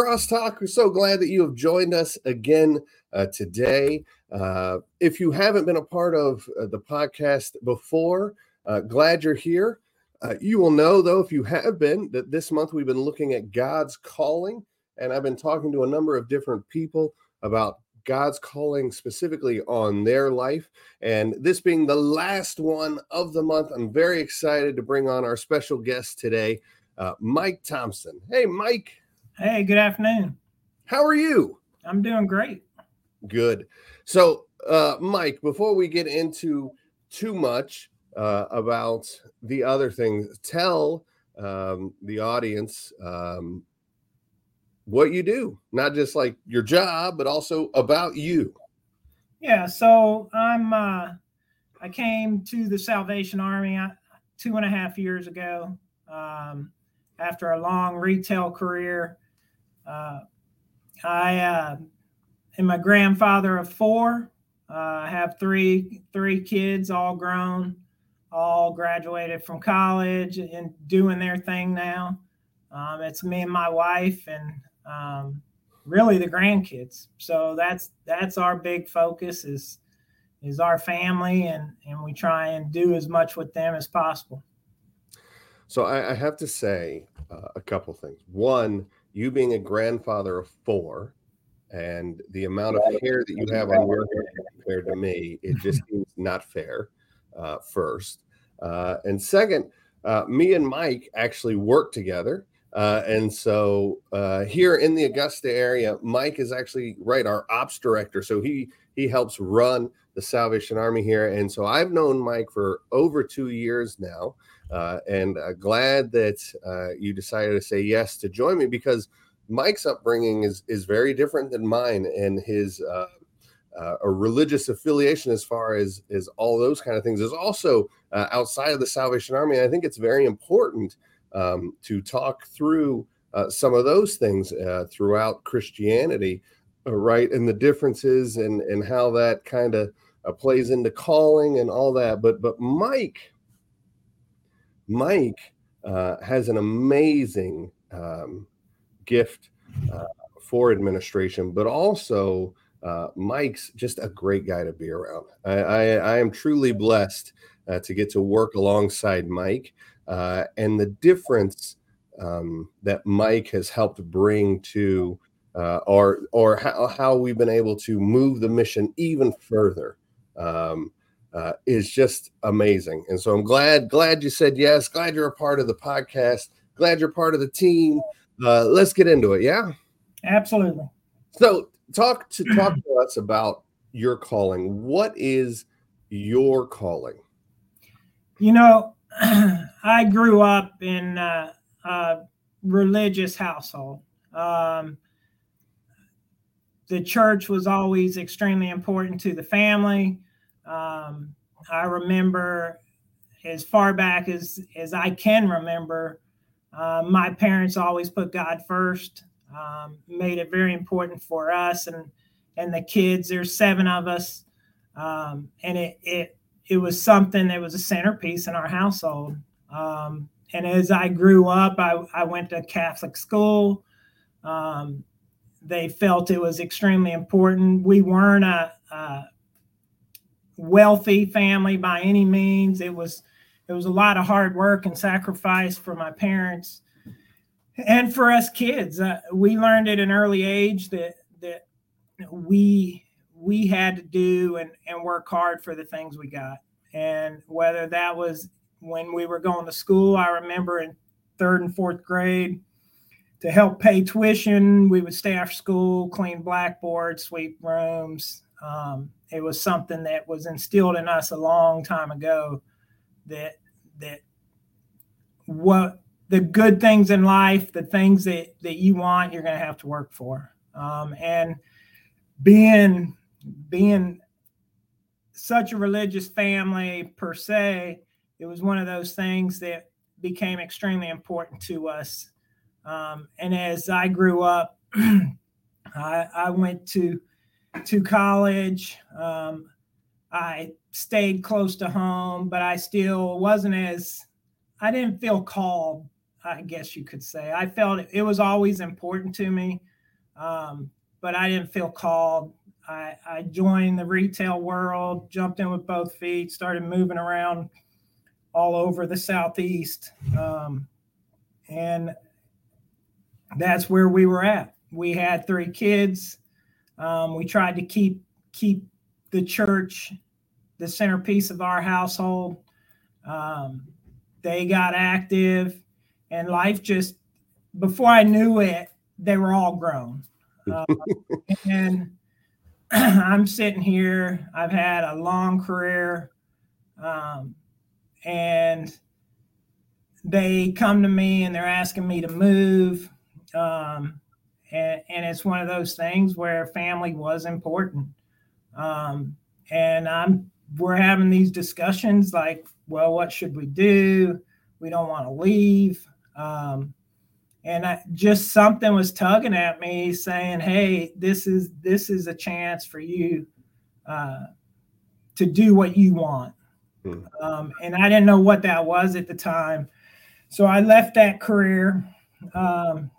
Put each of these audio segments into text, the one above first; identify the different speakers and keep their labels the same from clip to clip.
Speaker 1: Crosstalk. We're so glad that you have joined us again uh, today. Uh, if you haven't been a part of uh, the podcast before, uh, glad you're here. Uh, you will know, though, if you have been, that this month we've been looking at God's calling, and I've been talking to a number of different people about God's calling specifically on their life. And this being the last one of the month, I'm very excited to bring on our special guest today, uh, Mike Thompson. Hey, Mike.
Speaker 2: Hey, good afternoon.
Speaker 1: How are you?
Speaker 2: I'm doing great.
Speaker 1: Good. So, uh, Mike, before we get into too much uh, about the other things, tell um, the audience um, what you do, not just like your job, but also about you.
Speaker 2: Yeah. So I'm. Uh, I came to the Salvation Army uh, two and a half years ago um, after a long retail career. Uh, I uh, am a grandfather of four. Uh, I have three three kids, all grown, all graduated from college and doing their thing now. Um, it's me and my wife, and um, really the grandkids. So that's that's our big focus is is our family, and and we try and do as much with them as possible.
Speaker 1: So I, I have to say uh, a couple things. One you being a grandfather of four and the amount of hair that you have on your head compared to me, it just seems not fair. Uh, first, uh, and second, uh, me and Mike actually work together. Uh, and so uh, here in the Augusta area, Mike is actually right our ops director. So he he helps run the Salvation Army here. And so I've known Mike for over two years now. Uh, and uh, glad that uh, you decided to say yes to join me because Mike's upbringing is is very different than mine, and his uh, uh, religious affiliation as far as as all those kind of things is also outside of the Salvation Army. And I think it's very important um, to talk through some of those things throughout Christianity, right, and the differences and and how that kind of plays into calling and all that. But but Mike Mike uh, has an amazing um, gift uh, for administration, but also uh, Mike's just a great guy to be around. I, I, I am truly blessed uh, to get to work alongside Mike uh, and the difference um, that Mike has helped bring to uh, or or how, how we've been able to move the mission even further. Um, uh, is just amazing. And so I'm glad, glad you said yes. Glad you're a part of the podcast. Glad you're part of the team. Uh, let's get into it. Yeah,
Speaker 2: absolutely.
Speaker 1: So talk to talk to us about your calling. What is your calling?
Speaker 2: You know, I grew up in uh, a religious household. Um, the church was always extremely important to the family. Um, I remember as far back as as I can remember, uh, my parents always put God first. Um, made it very important for us and and the kids. There's seven of us, um, and it it it was something that was a centerpiece in our household. Um, and as I grew up, I, I went to Catholic school. Um, they felt it was extremely important. We weren't a, a wealthy family by any means. It was it was a lot of hard work and sacrifice for my parents and for us kids. Uh, we learned at an early age that that we we had to do and, and work hard for the things we got. And whether that was when we were going to school, I remember in third and fourth grade to help pay tuition, we would stay after school, clean blackboards, sweep rooms, um, it was something that was instilled in us a long time ago that that what the good things in life, the things that that you want, you're going to have to work for. Um, and being being such a religious family per se, it was one of those things that became extremely important to us. Um, and as I grew up, I, I, went to to college. Um, I stayed close to home, but I still wasn't as I didn't feel called I guess you could say. I felt it was always important to me, um, but I didn't feel called. I, I joined the retail world, jumped in with both feet, started moving around all over the southeast, um, and that's where we were at. We had three kids. Um, we tried to keep keep the church the centerpiece of our household. Um, they got active, and life just before I knew it, they were all grown. Uh, and I'm sitting here. I've had a long career, um, and they come to me and they're asking me to move. Um, and, and, it's one of those things where family was important. Um, and I'm we're having these discussions like, well, what should we do? We don't want to leave. Um, and I, just something was tugging at me saying, hey, this is this is a chance for you uh, to do what you want. Hmm. Um, and I didn't know what that was at the time. So I left that career. Um,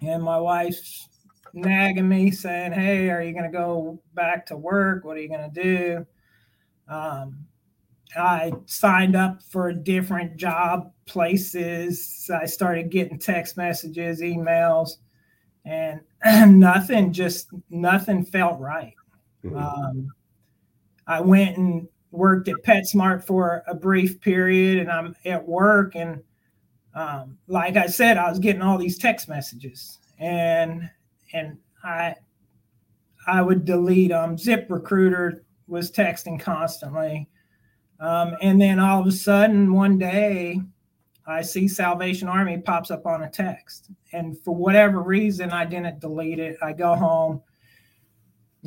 Speaker 2: and my wife's nagging me saying, Hey, are you going to go back to work? What are you going to do? Um, I signed up for different job places. I started getting text messages, emails, and nothing just nothing felt right. Mm-hmm. Um, I went and worked at PetSmart for a brief period, and I'm at work, and um, like I said, I was getting all these text messages, and and I I would delete them. Zip Recruiter was texting constantly. Um, and then all of a sudden, one day, I see Salvation Army pops up on a text. And for whatever reason, I didn't delete it. I go home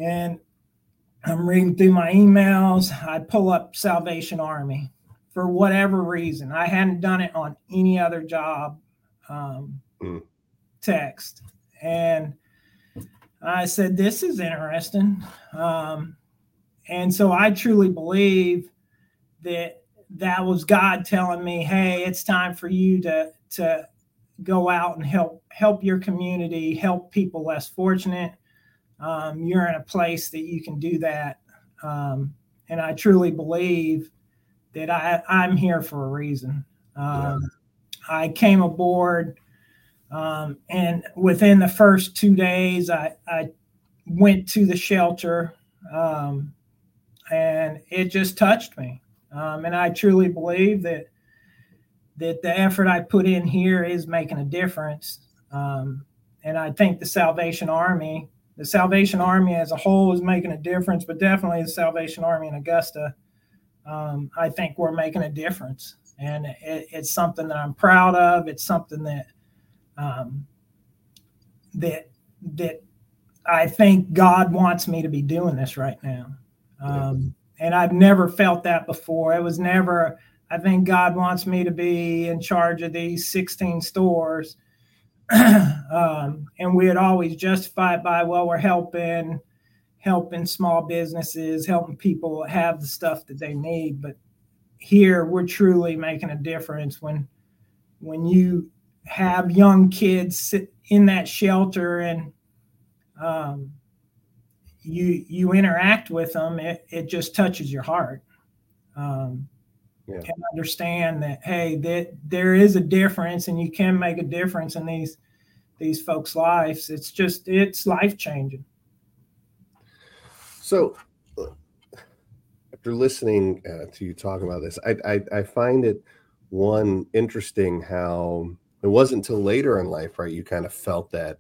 Speaker 2: and I'm reading through my emails. I pull up Salvation Army for whatever reason. I hadn't done it on any other job um, mm. text. And I said, This is interesting. Um, and so I truly believe that that was God telling me, "Hey, it's time for you to to go out and help help your community, help people less fortunate. Um, you're in a place that you can do that." Um, and I truly believe that I, I'm here for a reason. Um, yeah. I came aboard, um, and within the first two days, I, I went to the shelter. Um, and it just touched me. Um, and I truly believe that that the effort I put in here is making a difference. Um, and I think the Salvation Army, the Salvation Army as a whole, is making a difference. But definitely the Salvation Army in Augusta, um, I think we're making a difference, and it, it's something that I'm proud of. It's something that um, that that I think God wants me to be doing this right now. Um, and I've never felt that before. It was never, I think God wants me to be in charge of these 16 stores. um, and we had always justified by, well, we're helping, helping small businesses, helping people have the stuff that they need. But here we're truly making a difference when, when you have young kids sit in that shelter and, um, you you interact with them, it, it just touches your heart. Um, yeah. And understand that hey, that there is a difference, and you can make a difference in these these folks' lives. It's just it's life changing.
Speaker 1: So, after listening uh, to you talk about this, I, I I find it one interesting how it wasn't until later in life, right? You kind of felt that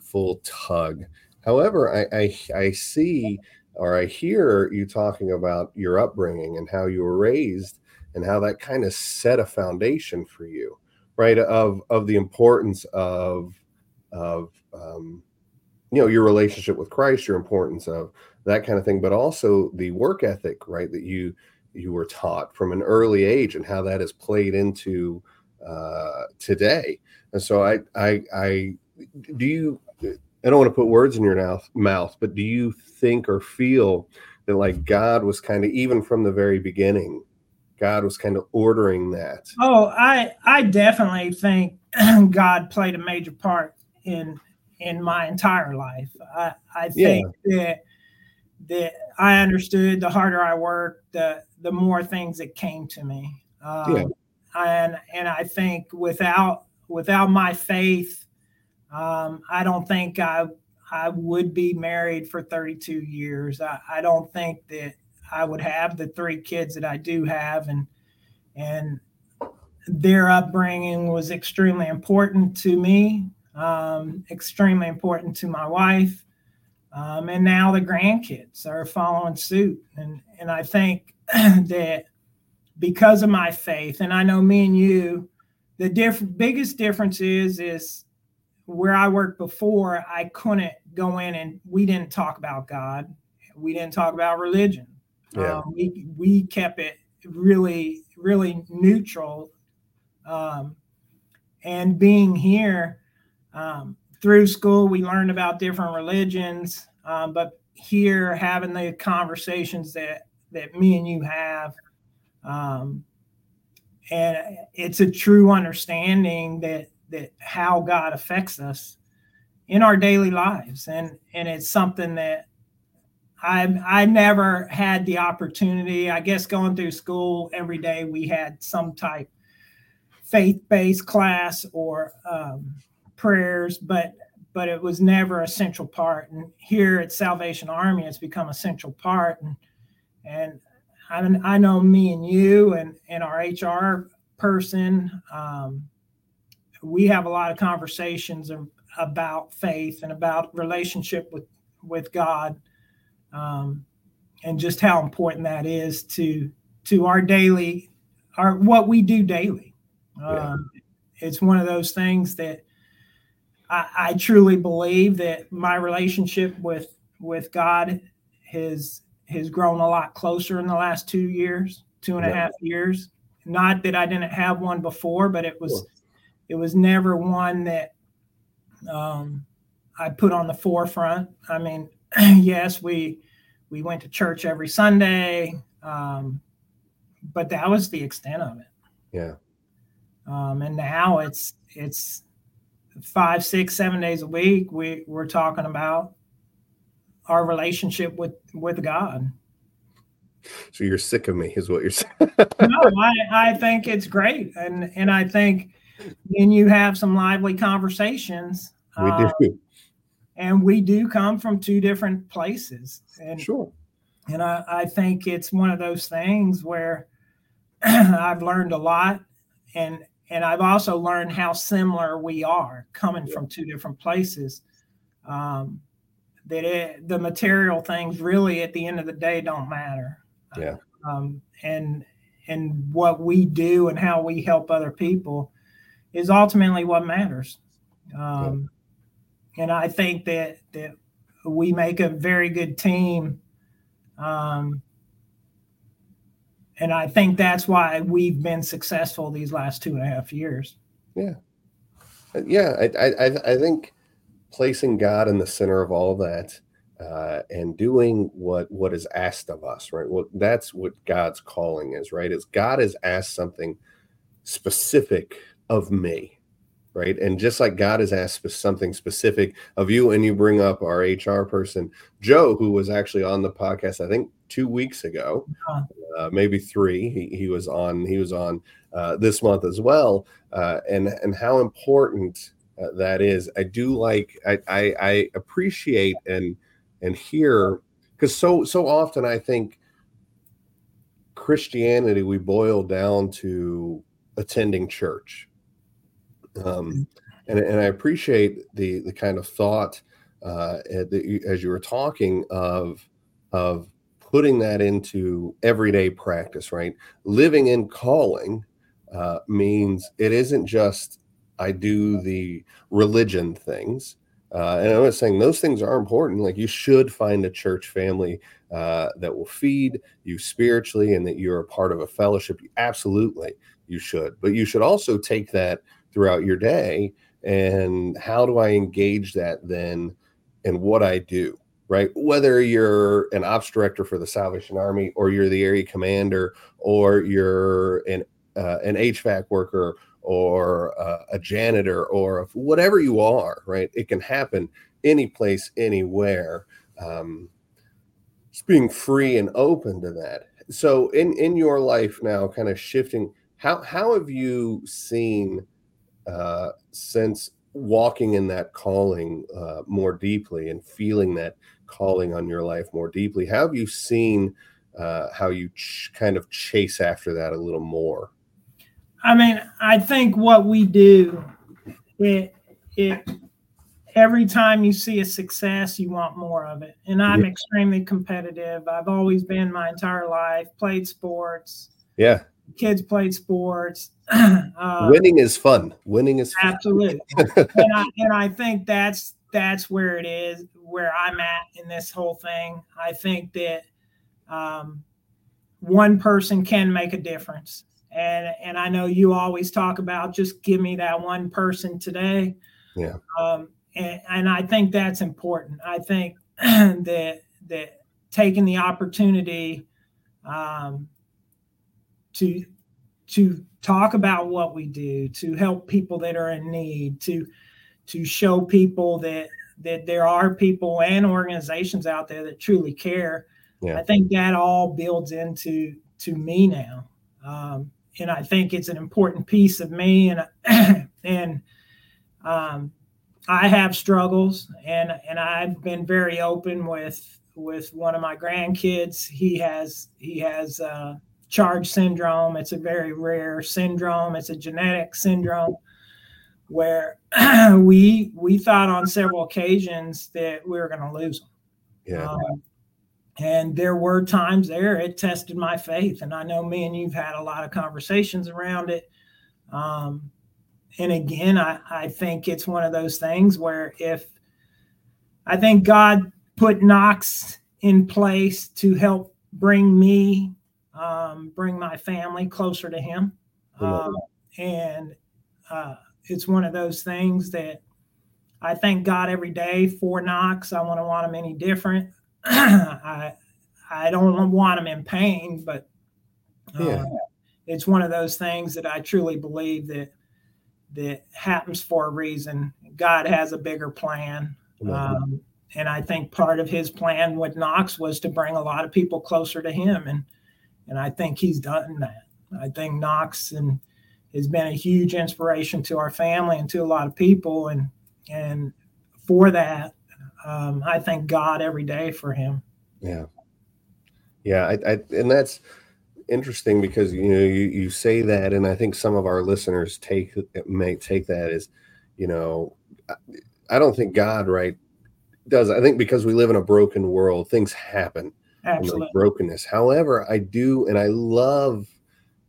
Speaker 1: full tug However, I, I, I see or I hear you talking about your upbringing and how you were raised and how that kind of set a foundation for you, right? Of of the importance of of um, you know your relationship with Christ, your importance of that kind of thing, but also the work ethic, right? That you you were taught from an early age and how that has played into uh, today. And so I I I do you I don't want to put words in your mouth, but do you think or feel that like God was kind of even from the very beginning God was kind of ordering that?
Speaker 2: Oh, I I definitely think God played a major part in in my entire life. I, I think yeah. that that I understood the harder I worked, the the more things that came to me. Um, yeah. And and I think without without my faith, um, I don't think I I would be married for 32 years. I, I don't think that I would have the three kids that I do have, and and their upbringing was extremely important to me, um, extremely important to my wife, um, and now the grandkids are following suit. And and I think that because of my faith, and I know me and you, the diff- biggest difference is is where I worked before, I couldn't go in and we didn't talk about God, we didn't talk about religion. Yeah. Um, we we kept it really really neutral. Um, and being here um, through school, we learned about different religions, um, but here having the conversations that that me and you have, um, and it's a true understanding that that how God affects us in our daily lives, and and it's something that I I never had the opportunity. I guess going through school every day, we had some type faith-based class or um, prayers, but but it was never a central part. And here at Salvation Army, it's become a central part. And and I, I know me and you and and our HR person, um, we have a lot of conversations about faith and about relationship with with God um, and just how important that is to to our daily our what we do daily. Yeah. Um, it's one of those things that I, I, truly believe that my relationship with with God has has grown a lot closer in the last two years, two and yeah. a half years. Not that I didn't have one before, but it was it was never one that um, I put on the forefront. I mean, yes, we we went to church every Sunday, um, but that was the extent of it.
Speaker 1: Yeah.
Speaker 2: Um, and now it's it's five, six, seven days a week. We we're talking about our relationship with with God.
Speaker 1: So you're sick of me, is what you're saying?
Speaker 2: no, I, I think it's great, and and I think and you have some lively conversations.
Speaker 1: We uh, do
Speaker 2: and we do come from two different places and
Speaker 1: sure
Speaker 2: and I, I think it's one of those things where i've learned a lot and and i've also learned how similar we are coming from two different places. Um, that it, the material things really at the end of the day don't matter.
Speaker 1: Yeah.
Speaker 2: Um, and and what we do and how we help other people is ultimately what matters. Um, and I think that that we make a very good team. Um, and I think that's why we've been successful these last two and a half years.
Speaker 1: Yeah, yeah. I I, I think placing God in the center of all that uh, and doing what what is asked of us, right? Well, that's what God's calling is, right? Is God has asked something specific of me right? And just like God has asked for something specific of you, and you bring up our HR person, Joe, who was actually on the podcast, I think two weeks ago, uh, maybe three. He, he was on. He was on uh, this month as well, uh, and and how important uh, that is. I do like. I, I, I appreciate and and hear because so so often I think Christianity we boil down to attending church um, and, and I appreciate the the kind of thought uh, that as you were talking of of putting that into everyday practice, right? Living in calling uh, means it isn't just I do the religion things. Uh, and I was saying those things are important. Like you should find a church family uh, that will feed you spiritually and that you're a part of a fellowship. Absolutely, you should. But you should also take that throughout your day and how do i engage that then in what i do right? Whether you're an ops director for the Salvation Army, or you're the area commander, or you're an uh, an HVAC worker, or uh, a janitor, or whatever you are, right? It can happen any place, anywhere. Um, just being free and open to that. So, in in your life now, kind of shifting, how how have you seen uh, since walking in that calling uh, more deeply and feeling that calling on your life more deeply? How have you seen uh, how you ch- kind of chase after that a little more?
Speaker 2: I mean, I think what we do, it, it, every time you see a success, you want more of it. And I'm yeah. extremely competitive. I've always been my entire life, played sports.
Speaker 1: Yeah.
Speaker 2: Kids played sports.
Speaker 1: uh, Winning is fun. Winning is
Speaker 2: fun. absolutely. and, I, and I think that's that's where it is, where I'm at in this whole thing. I think that um, one person can make a difference. And and I know you always talk about just give me that one person today.
Speaker 1: Yeah.
Speaker 2: Um, and, and I think that's important. I think that that taking the opportunity um, to to talk about what we do, to help people that are in need, to to show people that that there are people and organizations out there that truly care. Yeah. I think that all builds into to me now, um, and I think it's an important piece of me. And and um, I have struggles, and and I've been very open with with one of my grandkids. He has he has uh, CHARGE syndrome. It's a very rare syndrome. It's a genetic syndrome where we we thought on several occasions that we were going to lose them.
Speaker 1: Yeah. Um,
Speaker 2: and there were times there it tested my faith, and I know me and you've had a lot of conversations around it. Um, and again, I, I think it's one of those things where if I think God put Knox in place to help bring me, um, bring my family closer to Him. Um, and uh, it's one of those things that I thank God every day for Knox. I want to want him any different. I I don't want him in pain, but uh, yeah. it's one of those things that I truly believe that that happens for a reason. God has a bigger plan. Um, and I think part of his plan with Knox was to bring a lot of people closer to him. And, and I think he's done that. I think Knox and has been a huge inspiration to our family and to a lot of people. And, and for that, um, I thank God every day for him.
Speaker 1: Yeah. Yeah. I, I, and that's, interesting because you know you, you say that and i think some of our listeners take may take that as you know i don't think god right does i think because we live in a broken world things happen
Speaker 2: Absolutely.
Speaker 1: brokenness however i do and i love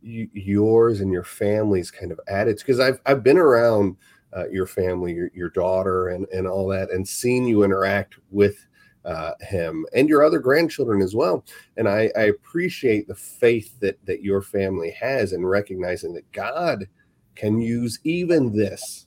Speaker 1: yours and your family's kind of attitude because i've i've been around uh, your family your, your daughter and and all that and seen you interact with uh, him and your other grandchildren as well. And I, I appreciate the faith that that your family has in recognizing that God can use even this,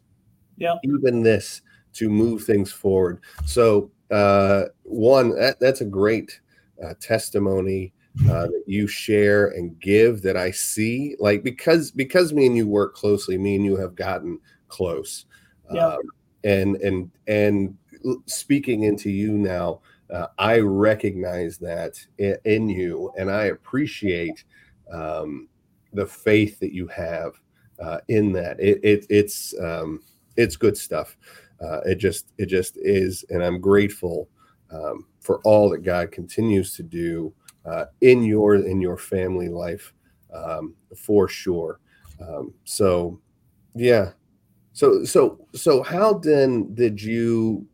Speaker 2: yeah,
Speaker 1: even this to move things forward. So uh, one, that, that's a great uh, testimony uh, that you share and give that I see like because because me and you work closely, me and you have gotten close.
Speaker 2: Yeah. Um,
Speaker 1: and and and speaking into you now, uh, I recognize that in, in, you, and I appreciate um, the faith that you have uh, in that. It, it it's um, it's good stuff. Uh, it just it just is, and I'm grateful um, for all that God continues to do uh, in your in your family life um, for sure. Um, so, yeah. So so so how then did you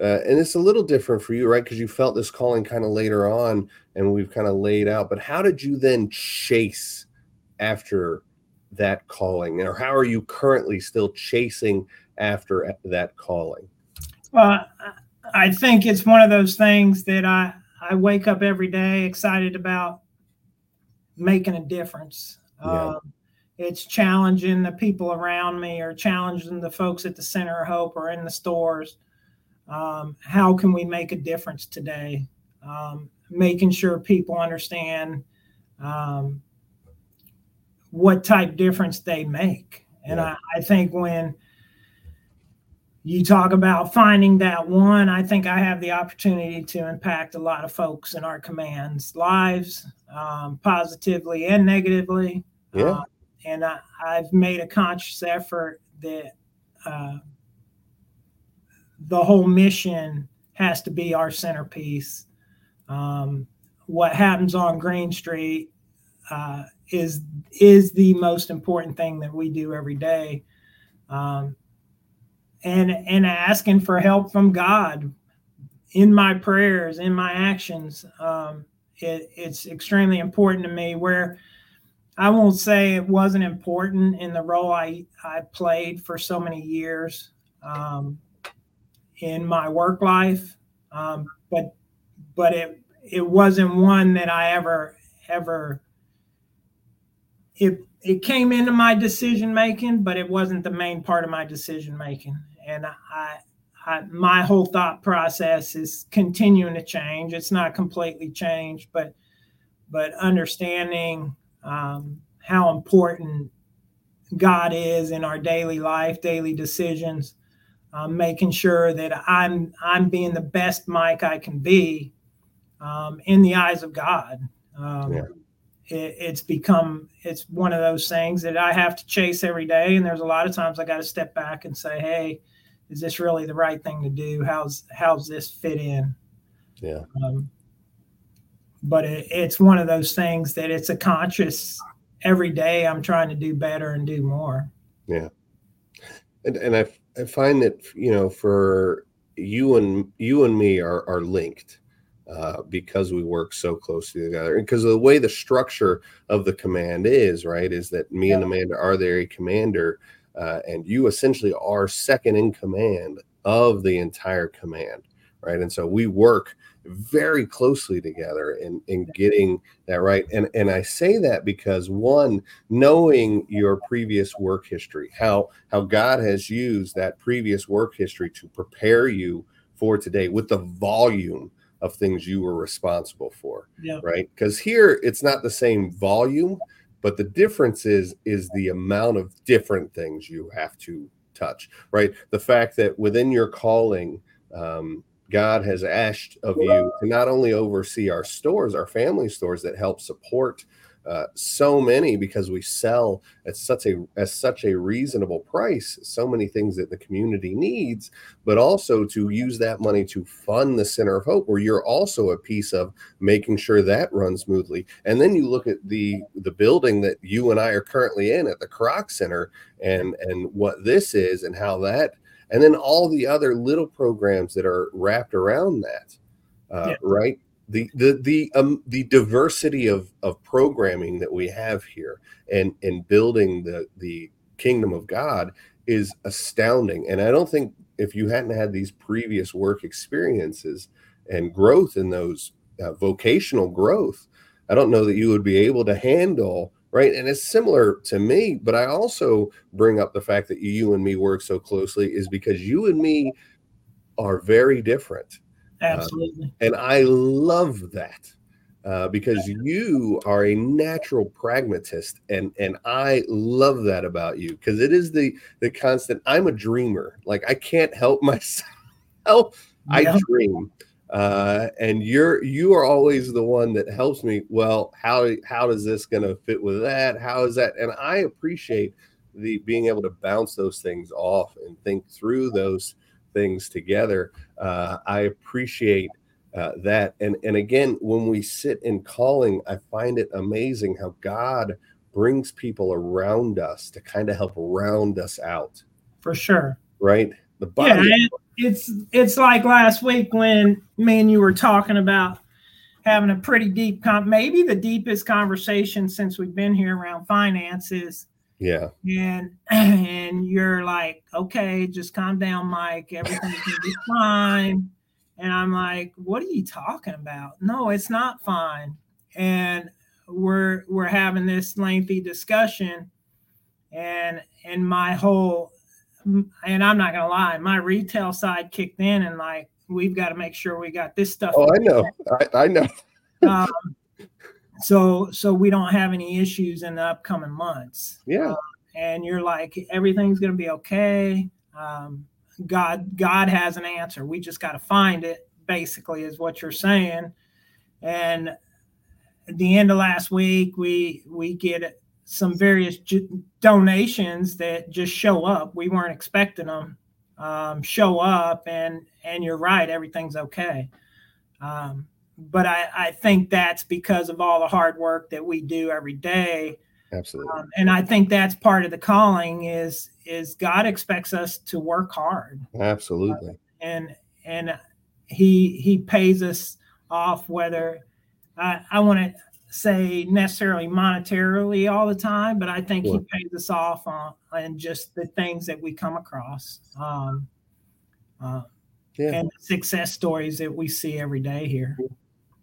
Speaker 1: uh, and it's a little different for you, right? Because you felt this calling kind of later on, and we've kind of laid out. But how did you then chase after that calling, or how are you currently still chasing after that calling?
Speaker 2: Well, I think it's one of those things that I I wake up every day excited about making a difference. Yeah. Um, it's challenging the people around me, or challenging the folks at the Center of Hope, or in the stores um, how can we make a difference today? Um, making sure people understand um, what type difference they make. And yeah. I, I think when you talk about finding that one, I think I have the opportunity to impact a lot of folks in our commands lives, um, positively and negatively.
Speaker 1: Yeah. Uh,
Speaker 2: and I, have made a conscious effort that uh, the whole mission has to be our centerpiece. Um, what happens on Green Street uh, is is the most important thing that we do every day, um, and and asking for help from God in my prayers, in my actions. Um, it, it's extremely important to me. Where I won't say it wasn't important in the role I I played for so many years. Um, in my work life, um, but but it it wasn't one that I ever ever it it came into my decision making, but it wasn't the main part of my decision making. And I, I my whole thought process is continuing to change. It's not completely changed, but but understanding um, how important God is in our daily life, daily decisions, um, making sure that I'm I'm being the best Mike I can be um, in the eyes of God. Um, yeah. it, it's become it's one of those things that I have to chase every day, and there's a lot of times I got to step back and say, "Hey, is this really the right thing to do? How's how's this fit in?"
Speaker 1: Yeah.
Speaker 2: Um, but it, it's one of those things that it's a conscious every day. I'm trying to do better and do more.
Speaker 1: Yeah. And and I I find that you know for you and you and me are are linked uh, because we work so closely together and because of the way the structure of the command is right is that me yeah. and Amanda are there a commander uh, and you essentially are second in command of the entire command right and so we work very closely together in, in getting that right. And, and I say that because one, knowing your previous work history, how, how God has used that previous work history to prepare you for today with the volume of things you were responsible for.
Speaker 2: Yeah.
Speaker 1: Right. Because here it's not the same volume, but the difference is is the amount of different things you have to touch. Right. The fact that within your calling, um, God has asked of you to not only oversee our stores, our family stores that help support uh, so many because we sell at such a at such a reasonable price so many things that the community needs but also to use that money to fund the center of hope where you're also a piece of making sure that runs smoothly and then you look at the the building that you and I are currently in at the Kroc Center and and what this is and how that and then all the other little programs that are wrapped around that uh, yeah. right the the the um the diversity of of programming that we have here and and building the the kingdom of god is astounding and i don't think if you hadn't had these previous work experiences and growth in those uh, vocational growth i don't know that you would be able to handle right? And it's similar to me, but I also bring up the fact that you and me work so closely is because you and me are very different.
Speaker 2: Uh, Absolutely.
Speaker 1: Uh, and I love that. Uh, because you are a natural pragmatist and and I love that about you because it is the the constant I'm a dreamer like I can't help myself I dream uh, and you're you are always the one that helps me well how how is this going to fit with that how is that and i appreciate the being able to bounce those things off and think through those things together uh, i appreciate uh, that. And and again when we sit in calling i find it amazing how god brings people around us to kind of help round us out.
Speaker 2: For sure.
Speaker 1: Right?
Speaker 2: The body yeah, it's it's like last week when me and you were talking about having a pretty deep con- maybe the deepest conversation since we've been here around finances
Speaker 1: yeah.
Speaker 2: And and you're like okay just calm down mike. Everything's gonna be fine. And i'm like what are you talking about? No it's not fine. And we're we're having this lengthy discussion and and my whole and I'm not gonna lie, my retail side kicked in and like we've got to make sure we got this stuff.
Speaker 1: Oh, I know, I, I know. um,
Speaker 2: so so we don't have any issues in the upcoming months.
Speaker 1: Yeah. Uh,
Speaker 2: and you're like everything's gonna be okay. Um, God God has an answer. We just got to find it. Basically, is what you're saying. And at the end of last week, we we get some various donations that just show up. We weren't expecting them. Um, show up, and and you're right, everything's okay. Um, but I, I think that's because of all the hard work that we do every day.
Speaker 1: Absolutely. Um,
Speaker 2: and I think that's part of the calling is is God expects us to work hard.
Speaker 1: Absolutely. Uh,
Speaker 2: and and he he pays us off whether I, I want to say necessarily monetarily all the time, but I think he pays us off on and just the things that we come across. Um, uh, yeah. and success stories that we see every day here.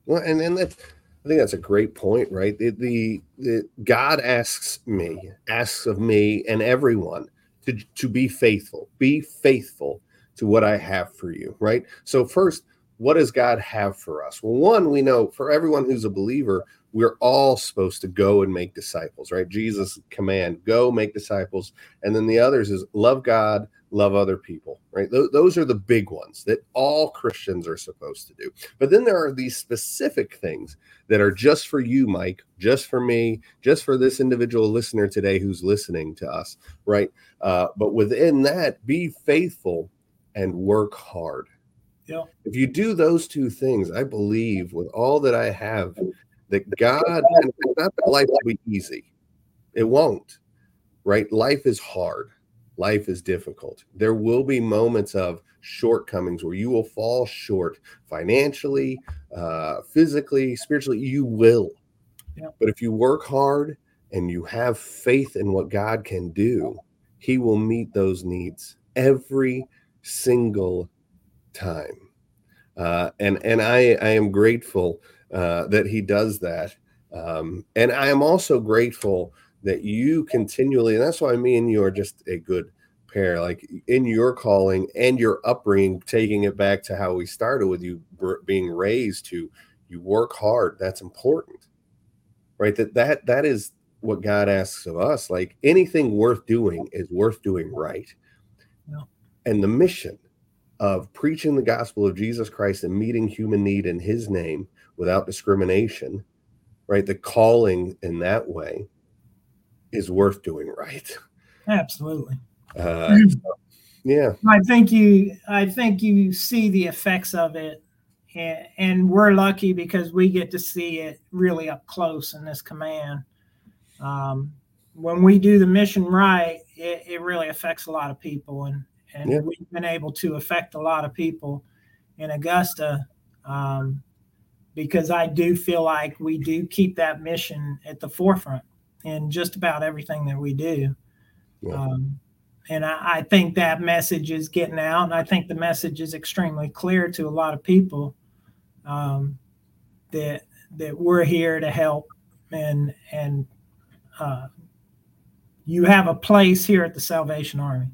Speaker 1: Well, and and that's I think that's a great point, right? The, the, the God asks me, asks of me and everyone to to be faithful, be faithful to what I have for you, right? So first, what does God have for us? Well, one, we know for everyone who's a believer, we're all supposed to go and make disciples, right? Jesus' command, go make disciples. And then the others is love God, love other people, right? Th- those are the big ones that all Christians are supposed to do. But then there are these specific things that are just for you, Mike, just for me, just for this individual listener today who's listening to us, right? Uh, but within that, be faithful and work hard.
Speaker 2: Yeah.
Speaker 1: If you do those two things, I believe with all that I have that God, it's not that life will be easy. It won't, right? Life is hard. Life is difficult. There will be moments of shortcomings where you will fall short financially, uh, physically, spiritually. You will.
Speaker 2: Yeah.
Speaker 1: But if you work hard and you have faith in what God can do, He will meet those needs every single time. Uh, and and I I am grateful uh, that he does that. Um, and I am also grateful that you continually, and that's why me and you are just a good pair, like in your calling and your upbringing, taking it back to how we started with you being raised to you work hard. That's important, right? That that that is what God asks of us. Like anything worth doing is worth doing right.
Speaker 2: Yeah.
Speaker 1: And the mission of preaching the gospel of Jesus Christ and meeting human need in his name without discrimination, right? The calling in that way is worth doing right.
Speaker 2: Absolutely.
Speaker 1: Uh, yeah.
Speaker 2: I think you I think you see the effects of it and, and, we're lucky because we get to see it really up close in this command. Um, when we do the mission right, it, it, really affects a lot of people and and yeah. we've been able to affect a lot of people in Augusta um, because I do feel like we do keep that mission at the forefront in just about everything that we do. Yeah. Um, and I, I, think that message is getting out, and I think the message is extremely clear to a lot of people um, that that we're here to help, and and uh, you have a place here at the Salvation Army.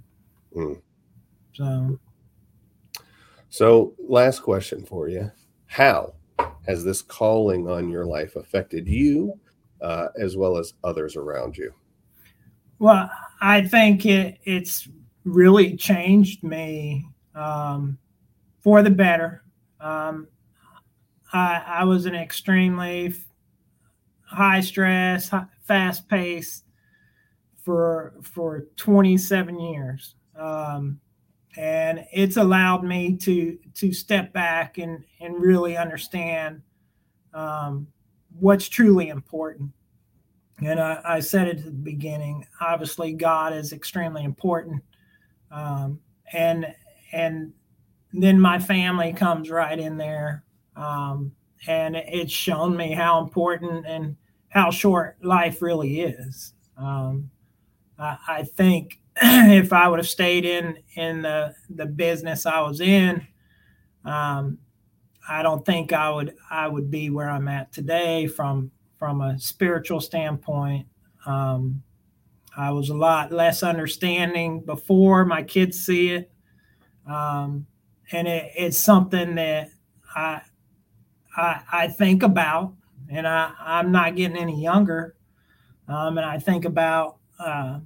Speaker 2: Mm. So,
Speaker 1: so last question for you: How has this calling on your life affected you uh, as well as others around you?
Speaker 2: Well, I think it, it's really changed me um, for the better. Um, I, I, was an extremely high stress, fast paced for for 27 years. Um, and it's allowed me to to step back and and really understand um, what's truly important. And I, I, said it at the beginning. Obviously, God is extremely important, um, and and then my family comes right in there, um, and it's shown me how important and how short life really is. Um, I, I think if I would have stayed in in the the business I was in, um, I don't think I would I would be where I'm at today from from a spiritual standpoint. Um, I was a lot less understanding before. My kids see it, um, and it, it's something that I, I I think about, and I I'm not getting any younger, um, and I think about uh,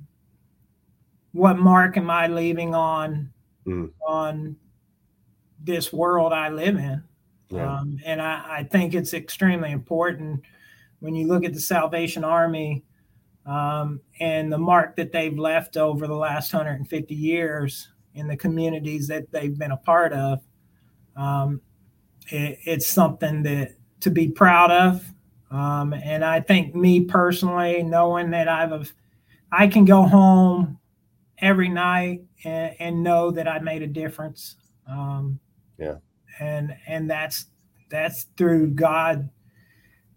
Speaker 2: what mark am I leaving on mm. on this world I live in, yeah. um, and I, I think it's extremely important when you look at the Salvation Army um, and the mark that they've left over the last 150 years in the communities that they've been a part of. Um, it, it's something that to be proud of. Um, and I think me personally, knowing that I've, I can go home every night and, and know that I made a difference. Um,
Speaker 1: yeah.
Speaker 2: And, and that's, that's through God,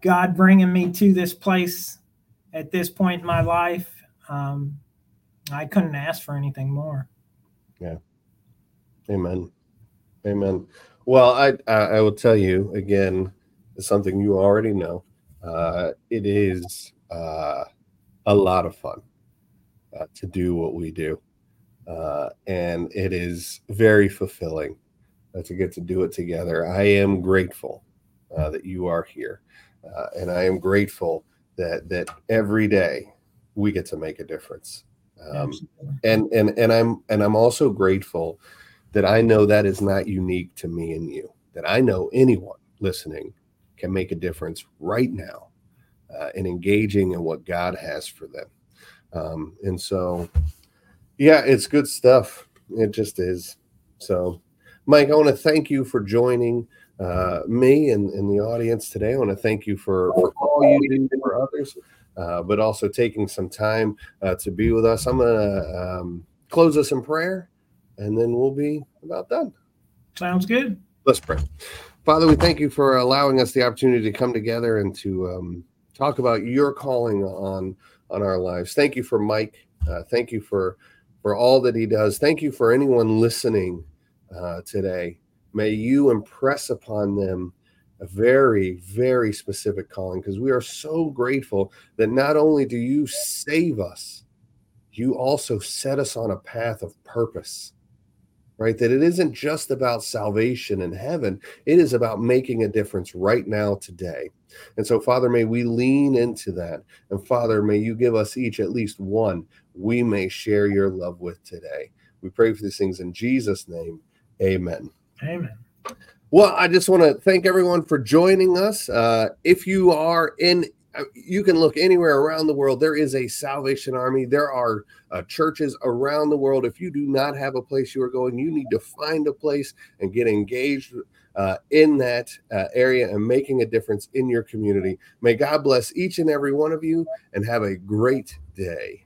Speaker 2: God bringing me to this place at this point in my life, um, I couldn't ask for anything more.
Speaker 1: Yeah. Amen. Amen. Well, I I will tell you again something you already know. Uh, it is uh, a lot of fun uh, to do what we do, uh, and it is very fulfilling uh, to get to do it together. I am grateful uh, that you are here, and I am grateful that that every day we get to make a difference. Um, and and and I'm and I'm also grateful that I know that is not unique to me and you. That I know anyone listening can make a difference right now uh, in engaging in what God has for them. Um, and so, yeah, it's good stuff. It just is. So, Mike, I want to thank you for joining uh, me and, and, the audience today. I want to thank you for, for all you do for others, uh, but also taking some time uh, to be with us. I'm going to um, close us in prayer and then we'll be about done.
Speaker 2: Sounds good.
Speaker 1: Let's pray. Father, we thank you for allowing us the opportunity to come together and to um, talk about your calling on on our lives. Thank you for Mike. Uh, thank you for for all that he does. Thank you for anyone listening uh, today. May you impress upon them a very, very specific calling because we are so grateful that not only do you save us, you also set us on a path of purpose, right? That it isn't just about salvation in heaven, it is about making a difference right now, today. And so, Father, may we lean into that. And Father, may you give us each at least one we may share your love with today. We pray for these things in Jesus' name. Amen.
Speaker 2: Amen.
Speaker 1: Well, I just want to thank everyone for joining us. Uh, if you are in, you can look anywhere around the world. There is a Salvation Army. There are uh, churches around the world. If you do not have a place you are going, you need to find a place and get engaged uh, in that uh, area and making a difference in your community. May God bless each and every one of you and have a great day.